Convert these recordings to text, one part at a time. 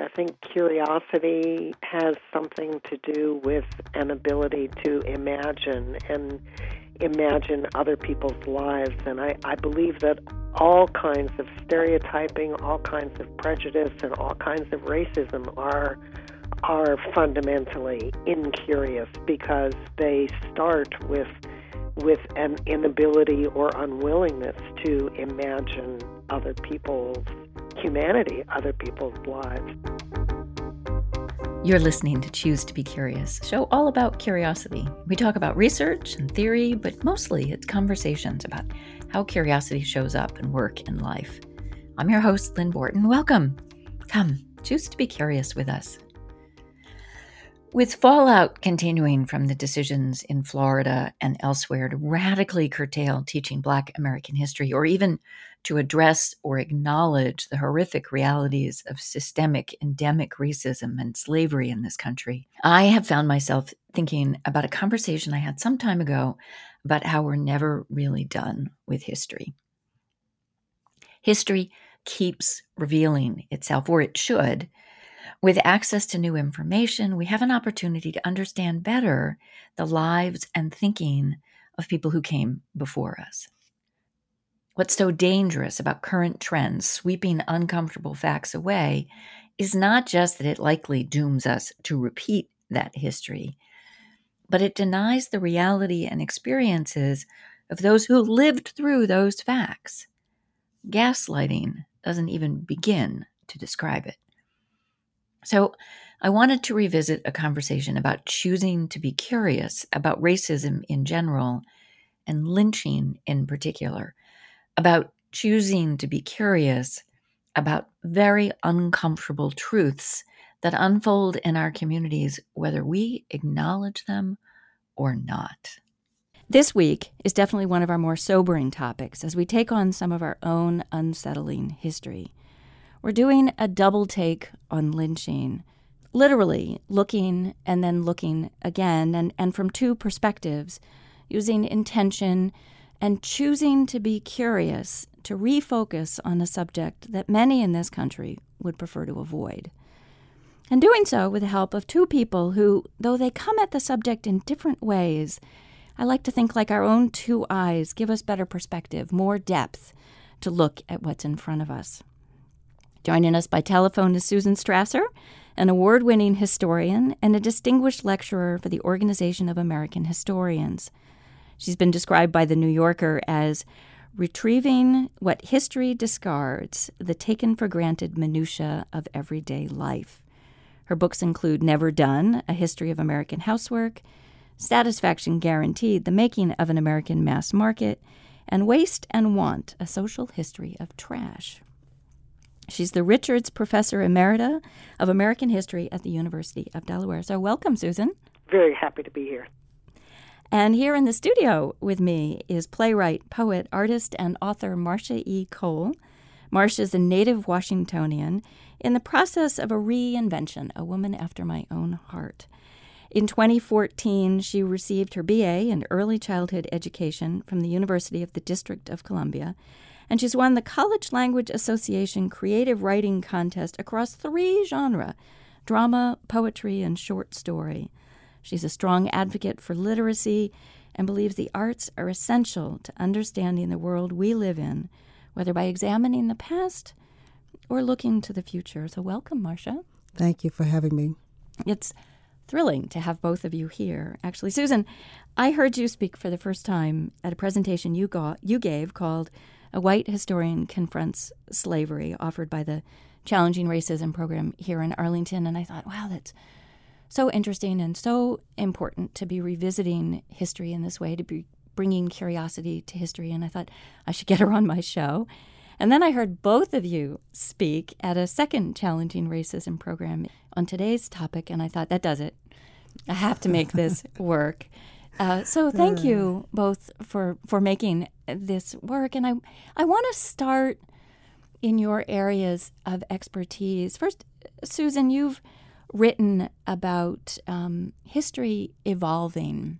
I think curiosity has something to do with an ability to imagine and imagine other people's lives. And I, I believe that all kinds of stereotyping, all kinds of prejudice, and all kinds of racism are are fundamentally incurious because they start with with an inability or unwillingness to imagine other people's humanity, other people's lives. You're listening to Choose to Be Curious, show all about curiosity. We talk about research and theory, but mostly it's conversations about how curiosity shows up and work in life. I'm your host, Lynn Borton. Welcome. Come, choose to be curious with us. With fallout continuing from the decisions in Florida and elsewhere to radically curtail teaching Black American history, or even to address or acknowledge the horrific realities of systemic endemic racism and slavery in this country, I have found myself thinking about a conversation I had some time ago about how we're never really done with history. History keeps revealing itself, or it should with access to new information, we have an opportunity to understand better the lives and thinking of people who came before us. What's so dangerous about current trends sweeping uncomfortable facts away is not just that it likely dooms us to repeat that history, but it denies the reality and experiences of those who lived through those facts. Gaslighting doesn't even begin to describe it. So, I wanted to revisit a conversation about choosing to be curious about racism in general and lynching in particular, about choosing to be curious about very uncomfortable truths that unfold in our communities, whether we acknowledge them or not. This week is definitely one of our more sobering topics as we take on some of our own unsettling history. We're doing a double take on lynching, literally looking and then looking again, and, and from two perspectives, using intention and choosing to be curious to refocus on a subject that many in this country would prefer to avoid. And doing so with the help of two people who, though they come at the subject in different ways, I like to think like our own two eyes give us better perspective, more depth to look at what's in front of us. Joining us by telephone is Susan Strasser, an award winning historian and a distinguished lecturer for the Organization of American Historians. She's been described by The New Yorker as retrieving what history discards, the taken for granted minutiae of everyday life. Her books include Never Done, A History of American Housework, Satisfaction Guaranteed, The Making of an American Mass Market, and Waste and Want, A Social History of Trash. She's the Richards Professor Emerita of American History at the University of Delaware. So, welcome, Susan. Very happy to be here. And here in the studio with me is playwright, poet, artist, and author Marcia E. Cole. Marcia is a native Washingtonian in the process of a reinvention, a woman after my own heart. In 2014, she received her BA in early childhood education from the University of the District of Columbia and she's won the College Language Association Creative Writing Contest across three genres drama, poetry, and short story. She's a strong advocate for literacy and believes the arts are essential to understanding the world we live in, whether by examining the past or looking to the future. So, welcome, Marcia. Thank you for having me. It's thrilling to have both of you here. Actually, Susan, I heard you speak for the first time at a presentation you got you gave called a white historian confronts slavery offered by the Challenging Racism program here in Arlington. And I thought, wow, that's so interesting and so important to be revisiting history in this way, to be bringing curiosity to history. And I thought I should get her on my show. And then I heard both of you speak at a second Challenging Racism program on today's topic. And I thought, that does it. I have to make this work. Uh, so thank you both for for making this work, and I I want to start in your areas of expertise. First, Susan, you've written about um, history evolving,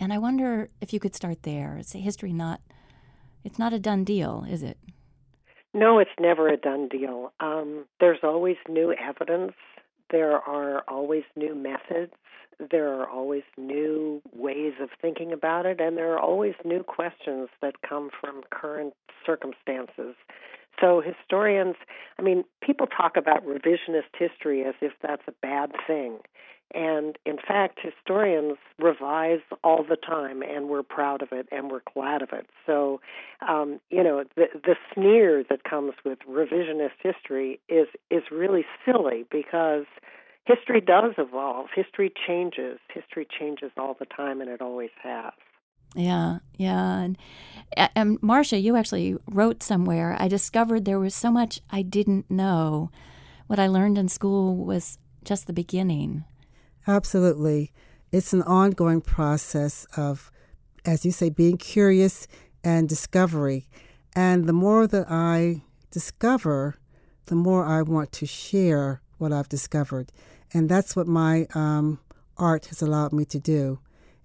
and I wonder if you could start there. It's a history not it's not a done deal, is it? No, it's never a done deal. Um, there's always new evidence. There are always new methods. There are always new ways of thinking about it, and there are always new questions that come from current circumstances. So, historians, I mean, people talk about revisionist history as if that's a bad thing. And in fact, historians revise all the time, and we're proud of it, and we're glad of it. So, um, you know, the the sneer that comes with revisionist history is is really silly because history does evolve. History changes. History changes all the time, and it always has. Yeah, yeah. And, and Marcia, you actually wrote somewhere, I discovered there was so much I didn't know. What I learned in school was just the beginning. Absolutely. It's an ongoing process of, as you say, being curious and discovery. And the more that I discover, the more I want to share what I've discovered. And that's what my um, art has allowed me to do.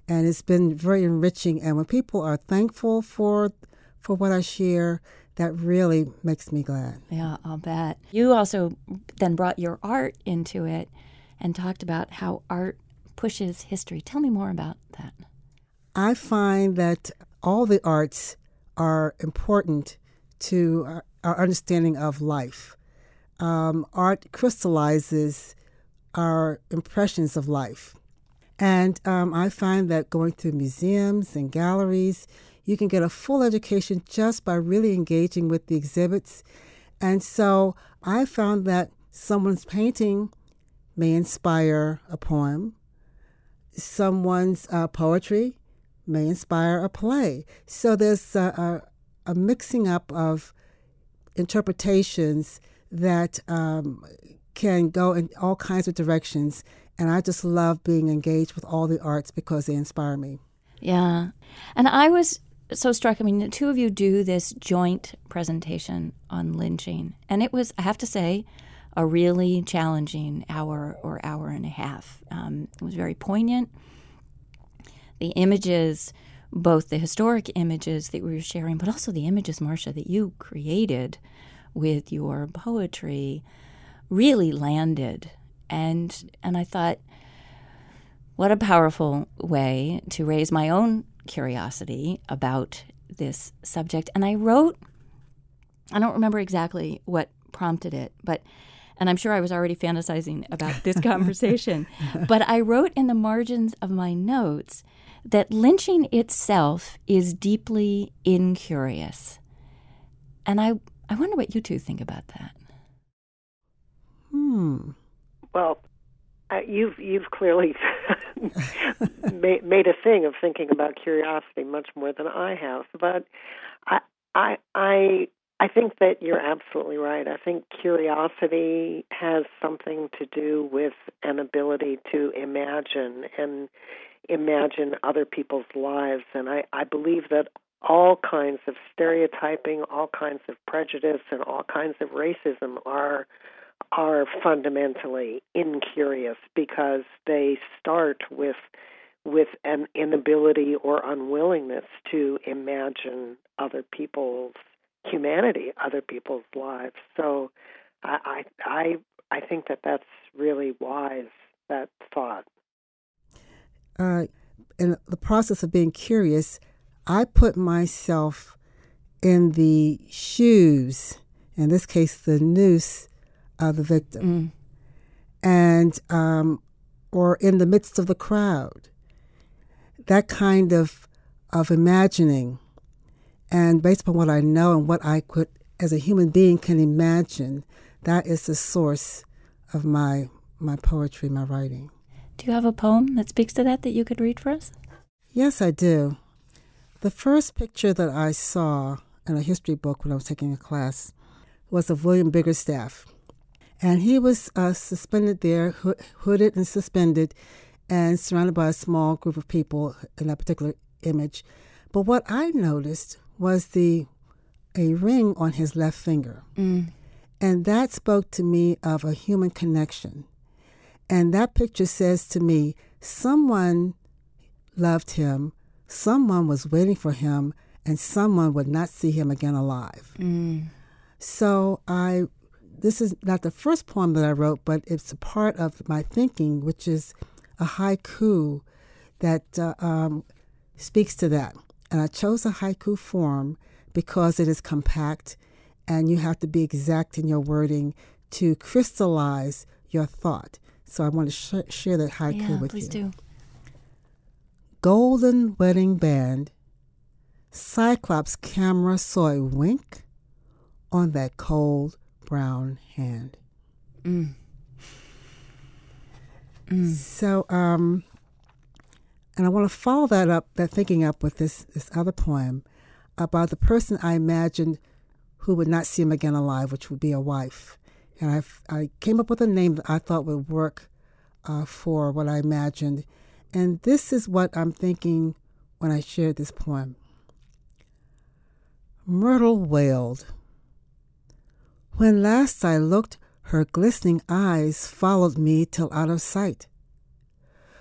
And it's been very enriching. And when people are thankful for for what I share, that really makes me glad. Yeah, I'll bet. You also then brought your art into it and talked about how art pushes history. Tell me more about that. I find that all the arts are important to our, our understanding of life. Um, art crystallizes our impressions of life. And um, I find that going through museums and galleries, you can get a full education just by really engaging with the exhibits. And so I found that someone's painting may inspire a poem. Someone's uh, poetry may inspire a play. So there's a, a, a mixing up of interpretations that um, can go in all kinds of directions. And I just love being engaged with all the arts because they inspire me. Yeah. And I was so struck. I mean, the two of you do this joint presentation on lynching. And it was, I have to say, a really challenging hour or hour and a half. Um, it was very poignant. The images, both the historic images that we were sharing, but also the images, Marcia, that you created with your poetry, really landed. And and I thought, what a powerful way to raise my own curiosity about this subject. And I wrote, I don't remember exactly what prompted it, but and I'm sure I was already fantasizing about this conversation. but I wrote in the margins of my notes that lynching itself is deeply incurious. And I, I wonder what you two think about that. Hmm. Well, uh, you've you've clearly made, made a thing of thinking about curiosity much more than I have, but I I I I think that you're absolutely right. I think curiosity has something to do with an ability to imagine and imagine other people's lives. And I, I believe that all kinds of stereotyping, all kinds of prejudice, and all kinds of racism are are fundamentally incurious because they start with with an inability or unwillingness to imagine other people's humanity, other people's lives. So I, I, I think that that's really wise, that thought. Uh, in the process of being curious, I put myself in the shoes, in this case, the noose of the victim, mm. and um, or in the midst of the crowd. That kind of of imagining and based upon what I know and what I could, as a human being, can imagine, that is the source of my my poetry, my writing. Do you have a poem that speaks to that that you could read for us? Yes, I do. The first picture that I saw in a history book when I was taking a class was of William Biggerstaff. And he was uh, suspended there, ho- hooded and suspended, and surrounded by a small group of people in that particular image. But what I noticed was the a ring on his left finger. Mm. And that spoke to me of a human connection. And that picture says to me, someone loved him, someone was waiting for him, and someone would not see him again alive. Mm. So I, this is not the first poem that I wrote, but it's a part of my thinking, which is a haiku that uh, um, speaks to that. And I chose a haiku form because it is compact and you have to be exact in your wording to crystallize your thought. So I want to sh- share that haiku yeah, with please you. Please do. Golden wedding band, Cyclops camera saw a wink on that cold brown hand. Mm. Mm. So, um, and I want to follow that up, that thinking up with this this other poem about the person I imagined who would not see him again alive, which would be a wife. And I I came up with a name that I thought would work uh, for what I imagined, and this is what I'm thinking when I shared this poem. Myrtle wailed. When last I looked, her glistening eyes followed me till out of sight.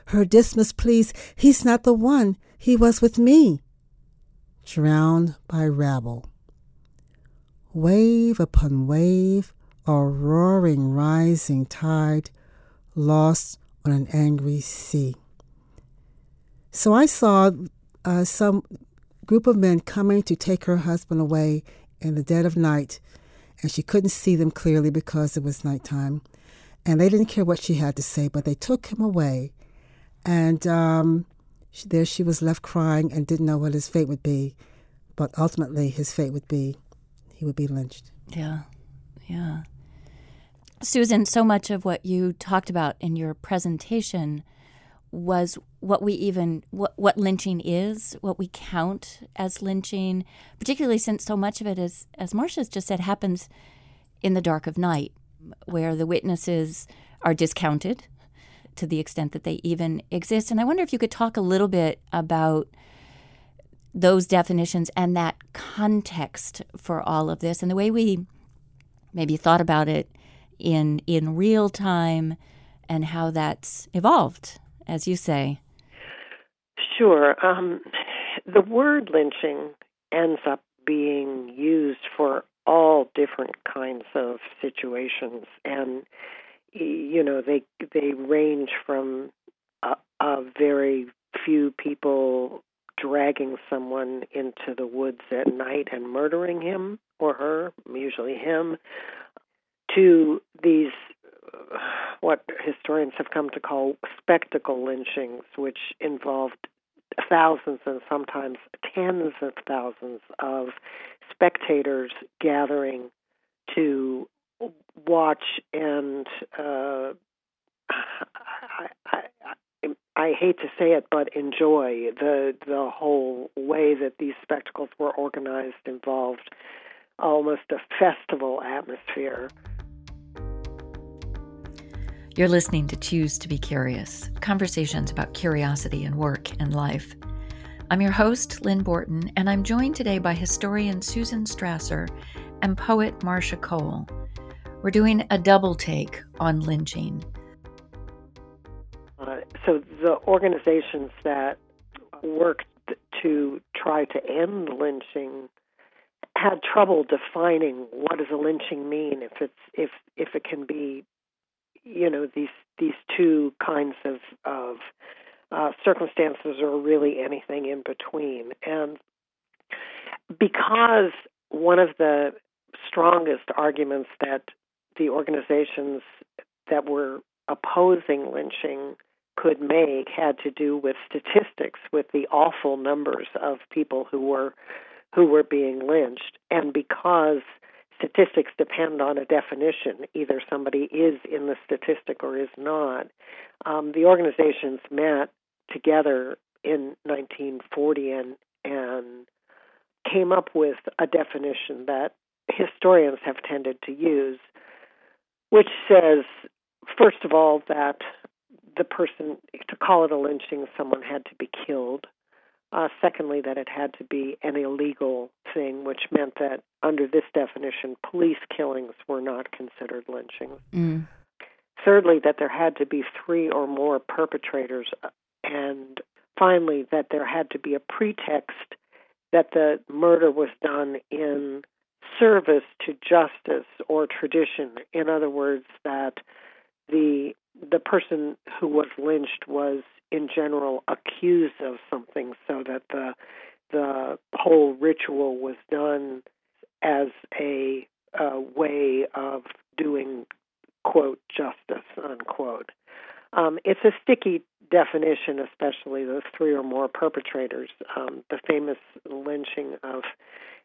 Her dismiss pleas, he's not the one, he was with me. Drowned by rabble. Wave upon wave, a roaring rising tide, lost on an angry sea. So I saw uh, some group of men coming to take her husband away in the dead of night and she couldn't see them clearly because it was nighttime. And they didn't care what she had to say, but they took him away. And um, she, there she was left crying and didn't know what his fate would be. But ultimately, his fate would be he would be lynched. Yeah, yeah. Susan, so much of what you talked about in your presentation was what we even what, what lynching is, what we count as lynching, particularly since so much of it is, as Marcia's just said, happens in the dark of night, where the witnesses are discounted to the extent that they even exist. And I wonder if you could talk a little bit about those definitions and that context for all of this and the way we maybe thought about it in in real time and how that's evolved as you say? Sure. Um, the word lynching ends up being used for all different kinds of situations, and you know they they range from a, a very few people dragging someone into the woods at night and murdering him or her, usually him, to these what historians have come to call spectacle lynchings, which involved thousands and sometimes tens of thousands of spectators gathering to watch and uh, I, I, I hate to say it, but enjoy the the whole way that these spectacles were organized involved almost a festival atmosphere. You're listening to Choose to Be Curious conversations about curiosity and work and life. I'm your host, Lynn Borton, and I'm joined today by historian Susan Strasser and poet Marcia Cole. We're doing a double take on lynching. Uh, so, the organizations that worked to try to end lynching had trouble defining what does a lynching mean if it's if if it can be you know these these two kinds of of uh, circumstances or really anything in between. And because one of the strongest arguments that the organizations that were opposing lynching could make had to do with statistics with the awful numbers of people who were who were being lynched. And because statistics depend on a definition. Either somebody is in the statistic or is not. Um, the organizations met together in 1940 and and came up with a definition that historians have tended to use, which says, first of all, that the person to call it a lynching, someone had to be killed. Uh, secondly, that it had to be an illegal thing, which meant that under this definition, police killings were not considered lynchings. Mm. Thirdly, that there had to be three or more perpetrators. And finally, that there had to be a pretext that the murder was done in service to justice or tradition. In other words, that the the person who was lynched was in general accused of something, so that the the whole ritual was done as a, a way of doing quote justice unquote. Um, it's a sticky definition, especially those three or more perpetrators. Um, the famous lynching of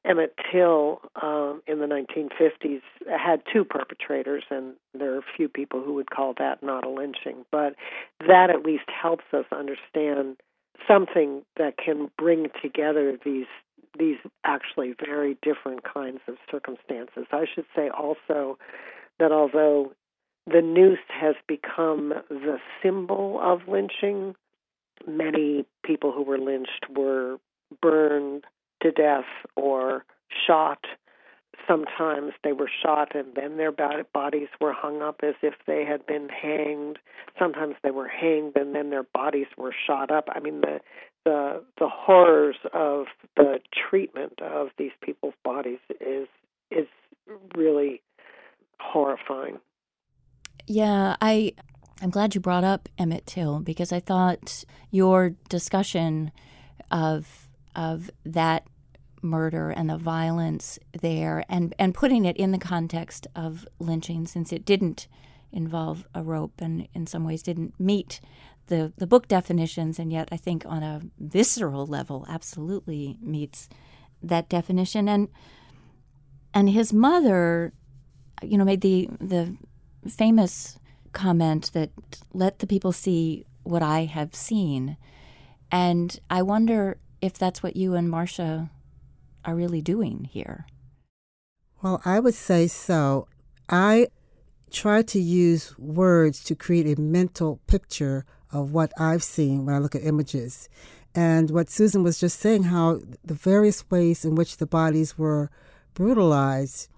Emmett Till um, in the 1950s had two perpetrators, and there are few people who would call that not a lynching. But that at least helps us understand something that can bring together these these actually very different kinds of circumstances. I should say also that although the noose has become the symbol of lynching, many people who were lynched were burned to death or shot. Sometimes they were shot and then their bodies were hung up as if they had been hanged. Sometimes they were hanged and then their bodies were shot up. I mean, the the the horrors of the treatment of these people's bodies is is really horrifying. Yeah, I I'm glad you brought up Emmett Till because I thought your discussion of of that murder and the violence there and and putting it in the context of lynching since it didn't involve a rope and in some ways didn't meet the the book definitions and yet I think on a visceral level absolutely meets that definition. And and his mother you know made the the famous comment that let the people see what I have seen and I wonder if that's what you and Marcia are really doing here. Well, I would say so. I try to use words to create a mental picture of what I've seen when I look at images. And what Susan was just saying, how the various ways in which the bodies were brutalized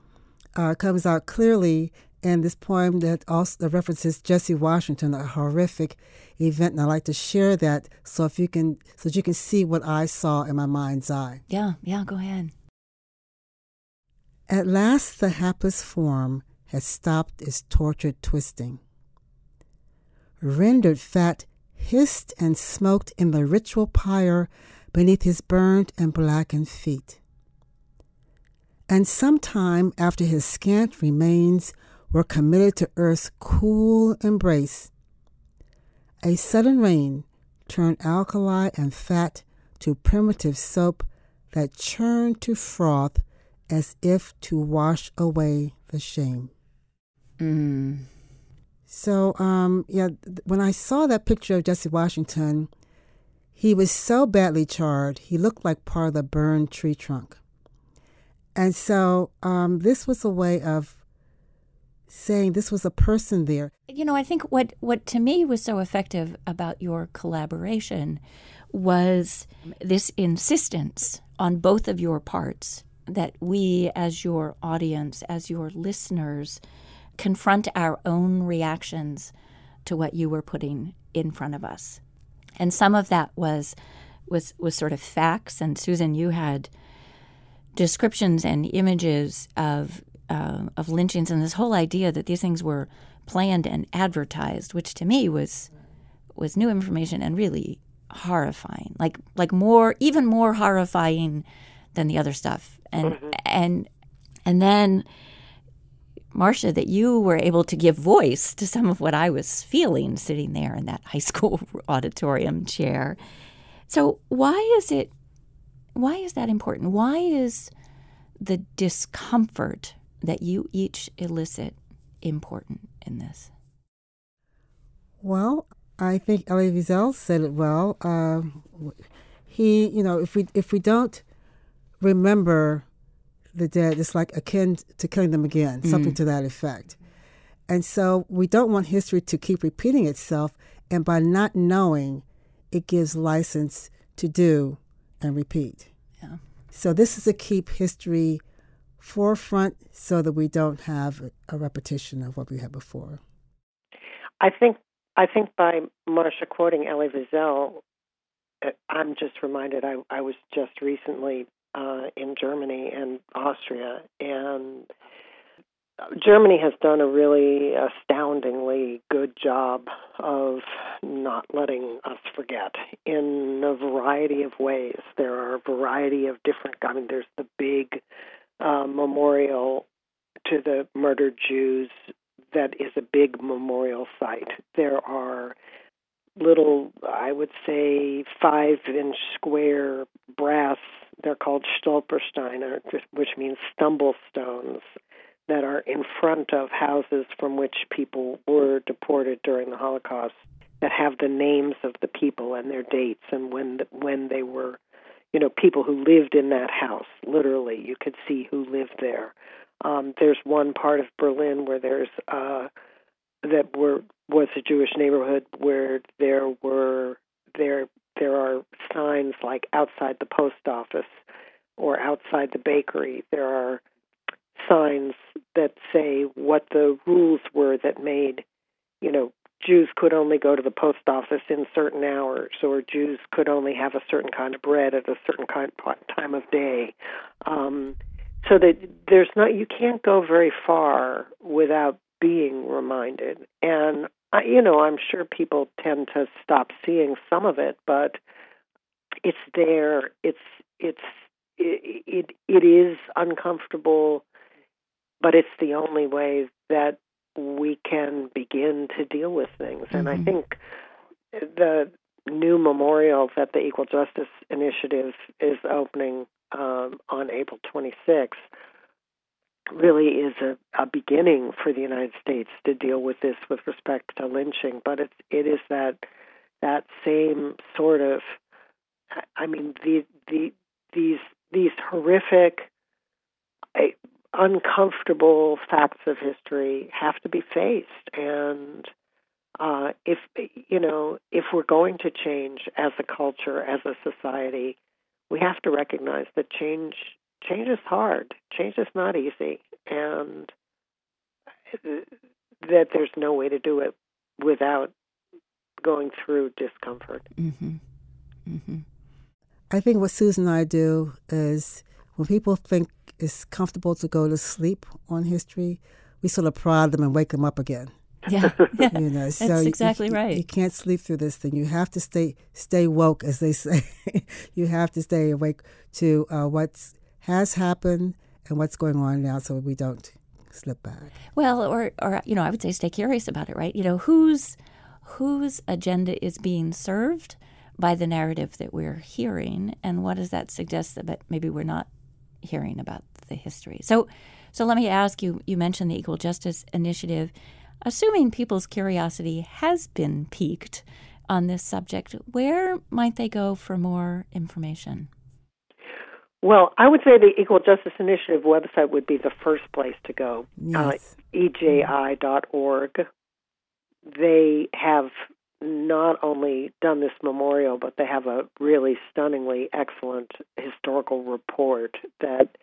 uh, comes out clearly in this poem that also references Jesse Washington, a horrific event. And I like to share that so if you can so that you can see what I saw in my mind's eye. Yeah, yeah, go ahead. At last the hapless form had stopped its tortured twisting. Rendered fat, hissed and smoked in the ritual pyre beneath his burned and blackened feet. And some time after his scant remains were committed to earth's cool embrace, a sudden rain turned alkali and fat to primitive soap that churned to froth as if to wash away the shame. Mm. So, um, yeah, when I saw that picture of Jesse Washington, he was so badly charred, he looked like part of the burned tree trunk. And so, um, this was a way of saying this was a person there. You know, I think what, what to me was so effective about your collaboration was this insistence on both of your parts that we, as your audience, as your listeners, confront our own reactions to what you were putting in front of us. And some of that was was was sort of facts. And Susan, you had descriptions and images of uh, of lynchings and this whole idea that these things were planned and advertised, which to me was was new information and really horrifying. Like like more even more horrifying than the other stuff. And mm-hmm. and and then Marcia, that you were able to give voice to some of what I was feeling sitting there in that high school auditorium chair. So why is it why is that important? Why is the discomfort that you each elicit important in this? Well, I think Elie Wiesel said it well. Uh, he, you know, if we if we don't remember the dead, it's like akin to killing them again, mm something to that effect. And so we don't want history to keep repeating itself, and by not knowing, it gives license to do and repeat. Yeah. So this is to keep history forefront so that we don't have a repetition of what we had before. I think I think by Marcia quoting Elie Wiesel, uh, I'm just reminded I, I was just recently uh, in Germany and Austria, and Germany has done a really astoundingly good job of not letting us forget in a variety of ways. There are a variety of different. I mean, there's the big uh, memorial to the murdered Jews that is a big memorial site. There are little, I would say, five inch square brass, they're called Stolpersteine, which means stumble stones, that are in front of houses from which people were deported during the Holocaust that have the names of the people and their dates and when the, when they were you know people who lived in that house literally you could see who lived there um, there's one part of Berlin where there's uh, that were was a Jewish neighborhood where there were there there are signs like outside the post office or outside the bakery. There are signs that say what the rules were that made you know Jews could only go to the post office in certain hours, or Jews could only have a certain kind of bread at a certain kind time of day. Um, so that there's not you can't go very far without being reminded and I, you know i'm sure people tend to stop seeing some of it but it's there it's it's it it, it is uncomfortable but it's the only way that we can begin to deal with things mm-hmm. and i mm-hmm. think the new memorial that the equal justice initiative is opening um, on April 26th really is a, a beginning for the United States to deal with this with respect to lynching. But it's it is that that same sort of I mean the the these these horrific uncomfortable facts of history have to be faced and uh, if you know if we're going to change as a culture as a society we have to recognize that change change is hard. Change is not easy, and that there's no way to do it without going through discomfort. Mm-hmm. Mm-hmm. I think what Susan and I do is when people think it's comfortable to go to sleep on history, we sort of prod them and wake them up again. Yeah, yeah. you know, so that's exactly you, right. You can't sleep through this thing. You have to stay stay woke, as they say. you have to stay awake to uh, what has happened and what's going on now, so we don't slip back. Well, or or you know, I would say stay curious about it, right? You know, whose whose agenda is being served by the narrative that we're hearing, and what does that suggest that maybe we're not hearing about the history? So, so let me ask you. You mentioned the Equal Justice Initiative Assuming people's curiosity has been piqued on this subject, where might they go for more information? Well, I would say the Equal Justice Initiative website would be the first place to go. Yes. Uh, EJI.org. They have not only done this memorial, but they have a really stunningly excellent historical report that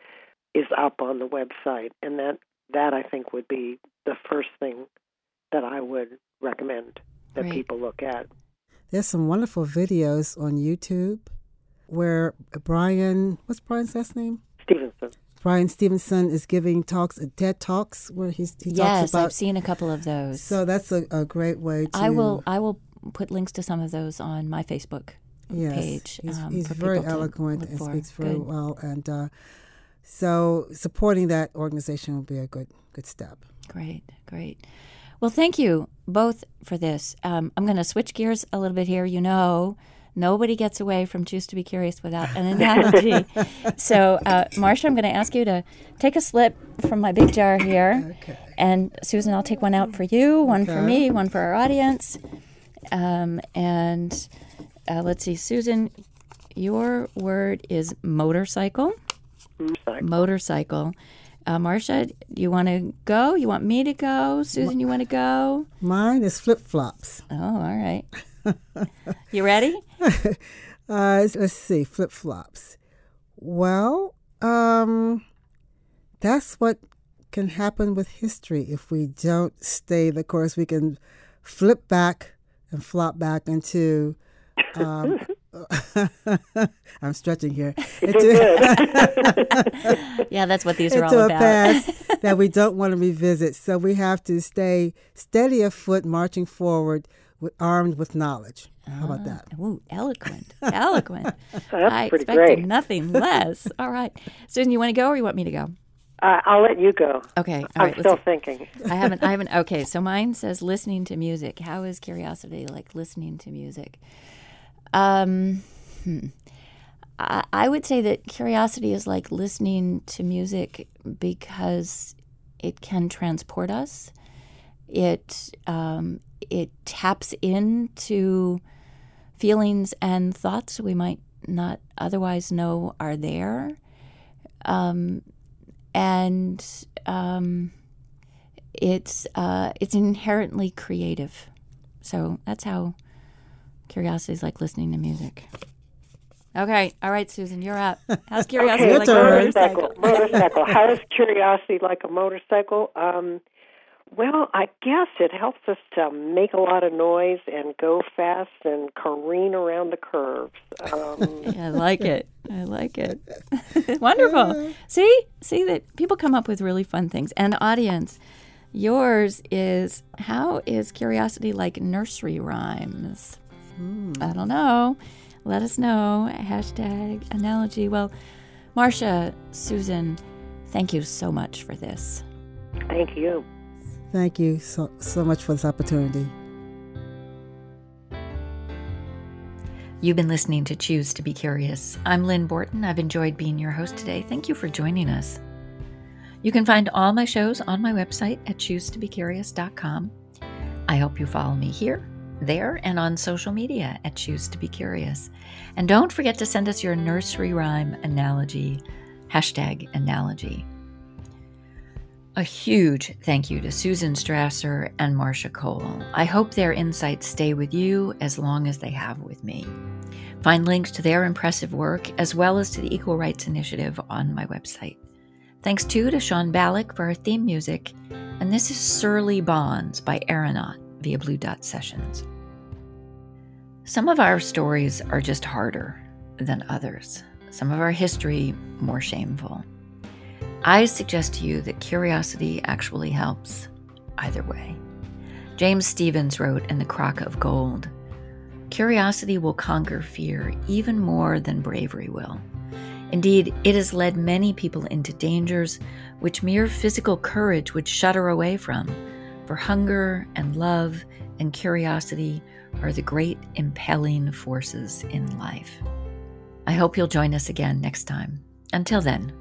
is up on the website, and that that I think would be the first thing that I would recommend that Great. people look at. There's some wonderful videos on YouTube where Bryan, what's Bryan's last name? Stevenson. Bryan Stevenson is giving talks at TED Talks where he's he yes, talks about. I've seen a couple of those. So that's a, a great way to. I will I will put links to some of those on my Facebook yes, page. He's, um, he's very eloquent and for. speaks very good. well, and uh, so supporting that organization will be a good good step. Great, great. Well, thank you both for this. Um, I'm going to switch gears a little bit here. You know, nobody gets away from Choose to Be Curious without an analogy. so, uh, Marcia, I'm going to ask you to take a slip from my big jar here. Okay. And Susan, I'll take one out for you, one okay. for me, one for our audience. Um, and uh, let's see, Susan, your word is motorcycle. Motorcycle. Motorcycle. Uh, Marcia, you want to go? You want me to go? Susan, you want to go? Mine is flip flops. Oh, all right. you ready? uh, let's see, flip flops. Well, um, that's what can happen with history if we don't stay the course. We can flip back and flop back into um, I'm stretching here. yeah, that's what these are all into about. a past that we don't want to revisit. So we have to stay steady of foot, marching forward, with, armed with knowledge. How about that? Ah, ooh, eloquent, eloquent. That's I expected great. nothing less. All right, Susan, you want to go or you want me to go? Uh, I'll let you go. Okay, all I'm still thinking. I haven't. I haven't. Okay, so mine says listening to music. How is curiosity like listening to music? Um, hmm. I, I would say that curiosity is like listening to music because it can transport us. It um, it taps into feelings and thoughts we might not otherwise know are there. Um, and um, it's uh, it's inherently creative. So that's how curiosity is like listening to music. Okay, all right, Susan, you're up. How's curiosity Okay, like a motorcycle? motorcycle. motorcycle. How is curiosity like a motorcycle? Um, well, I guess it helps us to make a lot of noise and go fast and careen around the curves. Um, I like it. I like it. Wonderful. See, see that people come up with really fun things. And audience, yours is how is curiosity like nursery rhymes? I don't know. Let us know. Hashtag analogy. Well, Marcia, Susan, thank you so much for this. thank you. Thank you so, so much for this opportunity. You've been listening to Choose to Be Curious. I'm Lynn Borton. I've enjoyed being your host today. Thank you for joining us. You can find all my shows on my website at choosetobecurious.com. I hope you follow me here, there, and on social media at Choose to Be Curious. And don't forget to send us your nursery rhyme analogy, hashtag analogy. A huge thank you to Susan Strasser and Marcia Cole. I hope their insights stay with you as long as they have with me. Find links to their impressive work as well as to the Equal Rights Initiative on my website. Thanks too to Sean Ballack for our theme music, and this is Surly Bonds by Aeronaut via Blue Dot Sessions. Some of our stories are just harder than others, some of our history more shameful. I suggest to you that curiosity actually helps either way. James Stephens wrote in The Crock of Gold Curiosity will conquer fear even more than bravery will. Indeed, it has led many people into dangers which mere physical courage would shudder away from, for hunger and love and curiosity are the great impelling forces in life. I hope you'll join us again next time. Until then,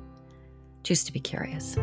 choose to be curious.